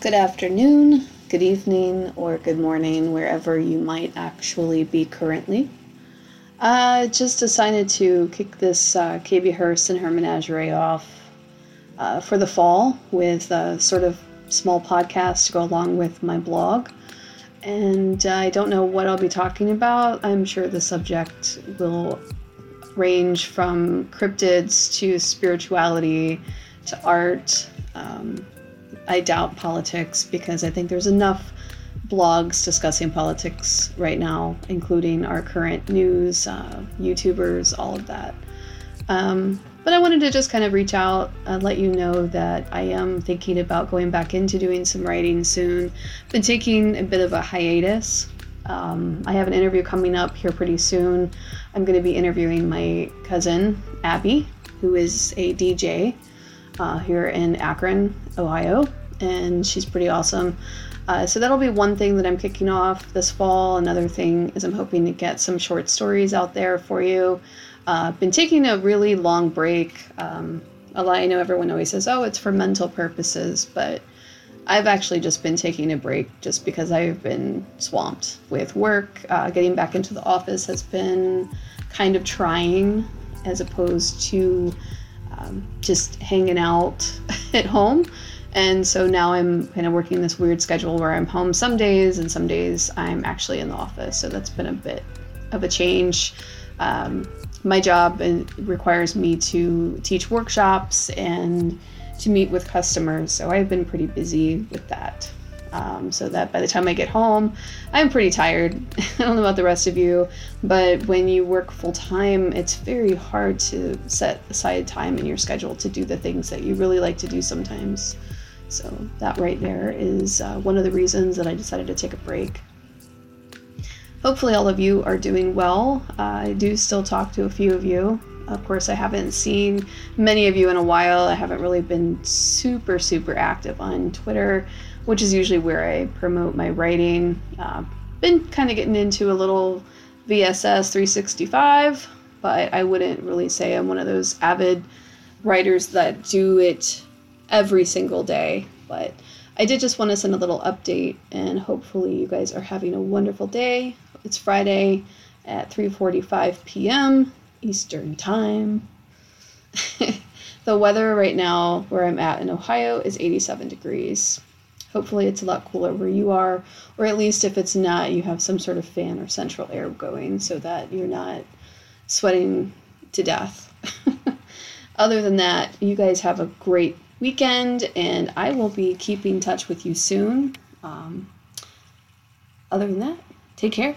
Good afternoon, good evening, or good morning, wherever you might actually be currently. I uh, just decided to kick this uh, KB Hurst and her menagerie off uh, for the fall with a sort of small podcast to go along with my blog. And I don't know what I'll be talking about. I'm sure the subject will range from cryptids to spirituality to art. Um, I doubt politics because I think there's enough blogs discussing politics right now, including our current news, uh, YouTubers, all of that. Um, but I wanted to just kind of reach out and let you know that I am thinking about going back into doing some writing soon. Been taking a bit of a hiatus. Um, I have an interview coming up here pretty soon. I'm going to be interviewing my cousin, Abby, who is a DJ uh, here in Akron, Ohio, and she's pretty awesome. Uh, so that'll be one thing that I'm kicking off this fall. Another thing is I'm hoping to get some short stories out there for you. Uh, been taking a really long break. Um, a lot, I know everyone always says, oh, it's for mental purposes, but I've actually just been taking a break just because I've been swamped with work. Uh, getting back into the office has been kind of trying as opposed to um, just hanging out at home. And so now I'm kind of working this weird schedule where I'm home some days and some days I'm actually in the office. So that's been a bit of a change. Um, my job requires me to teach workshops and to meet with customers. So I've been pretty busy with that. Um, so that by the time I get home, I'm pretty tired. I don't know about the rest of you, but when you work full time, it's very hard to set aside time in your schedule to do the things that you really like to do sometimes. So, that right there is uh, one of the reasons that I decided to take a break. Hopefully, all of you are doing well. Uh, I do still talk to a few of you. Of course, I haven't seen many of you in a while. I haven't really been super, super active on Twitter, which is usually where I promote my writing. Uh, been kind of getting into a little VSS 365, but I wouldn't really say I'm one of those avid writers that do it every single day. But I did just want to send a little update, and hopefully you guys are having a wonderful day. It's Friday at 3:45 p.m. Eastern Time. the weather right now where I'm at in Ohio is 87 degrees. Hopefully it's a lot cooler where you are, or at least if it's not, you have some sort of fan or central air going so that you're not sweating to death. Other than that, you guys have a great weekend, and I will be keeping touch with you soon. Um, other than that, take care.